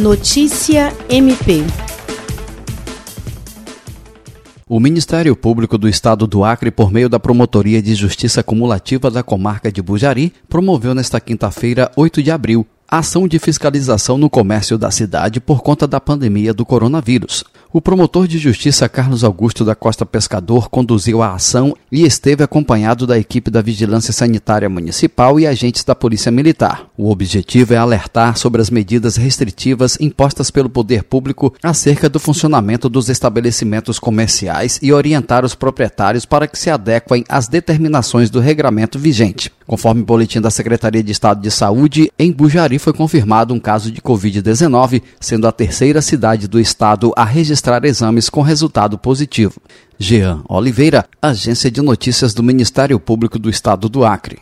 Notícia MP. O Ministério Público do Estado do Acre, por meio da Promotoria de Justiça Cumulativa da Comarca de Bujari, promoveu nesta quinta-feira, 8 de abril, ação de fiscalização no comércio da cidade por conta da pandemia do coronavírus. O promotor de justiça Carlos Augusto da Costa Pescador conduziu a ação e esteve acompanhado da equipe da Vigilância Sanitária Municipal e agentes da Polícia Militar. O objetivo é alertar sobre as medidas restritivas impostas pelo poder público acerca do funcionamento dos estabelecimentos comerciais e orientar os proprietários para que se adequem às determinações do regramento vigente. Conforme o boletim da Secretaria de Estado de Saúde, em Bujari foi confirmado um caso de Covid-19, sendo a terceira cidade do estado a registrar exames com resultado positivo. Jean Oliveira, Agência de Notícias do Ministério Público do Estado do Acre.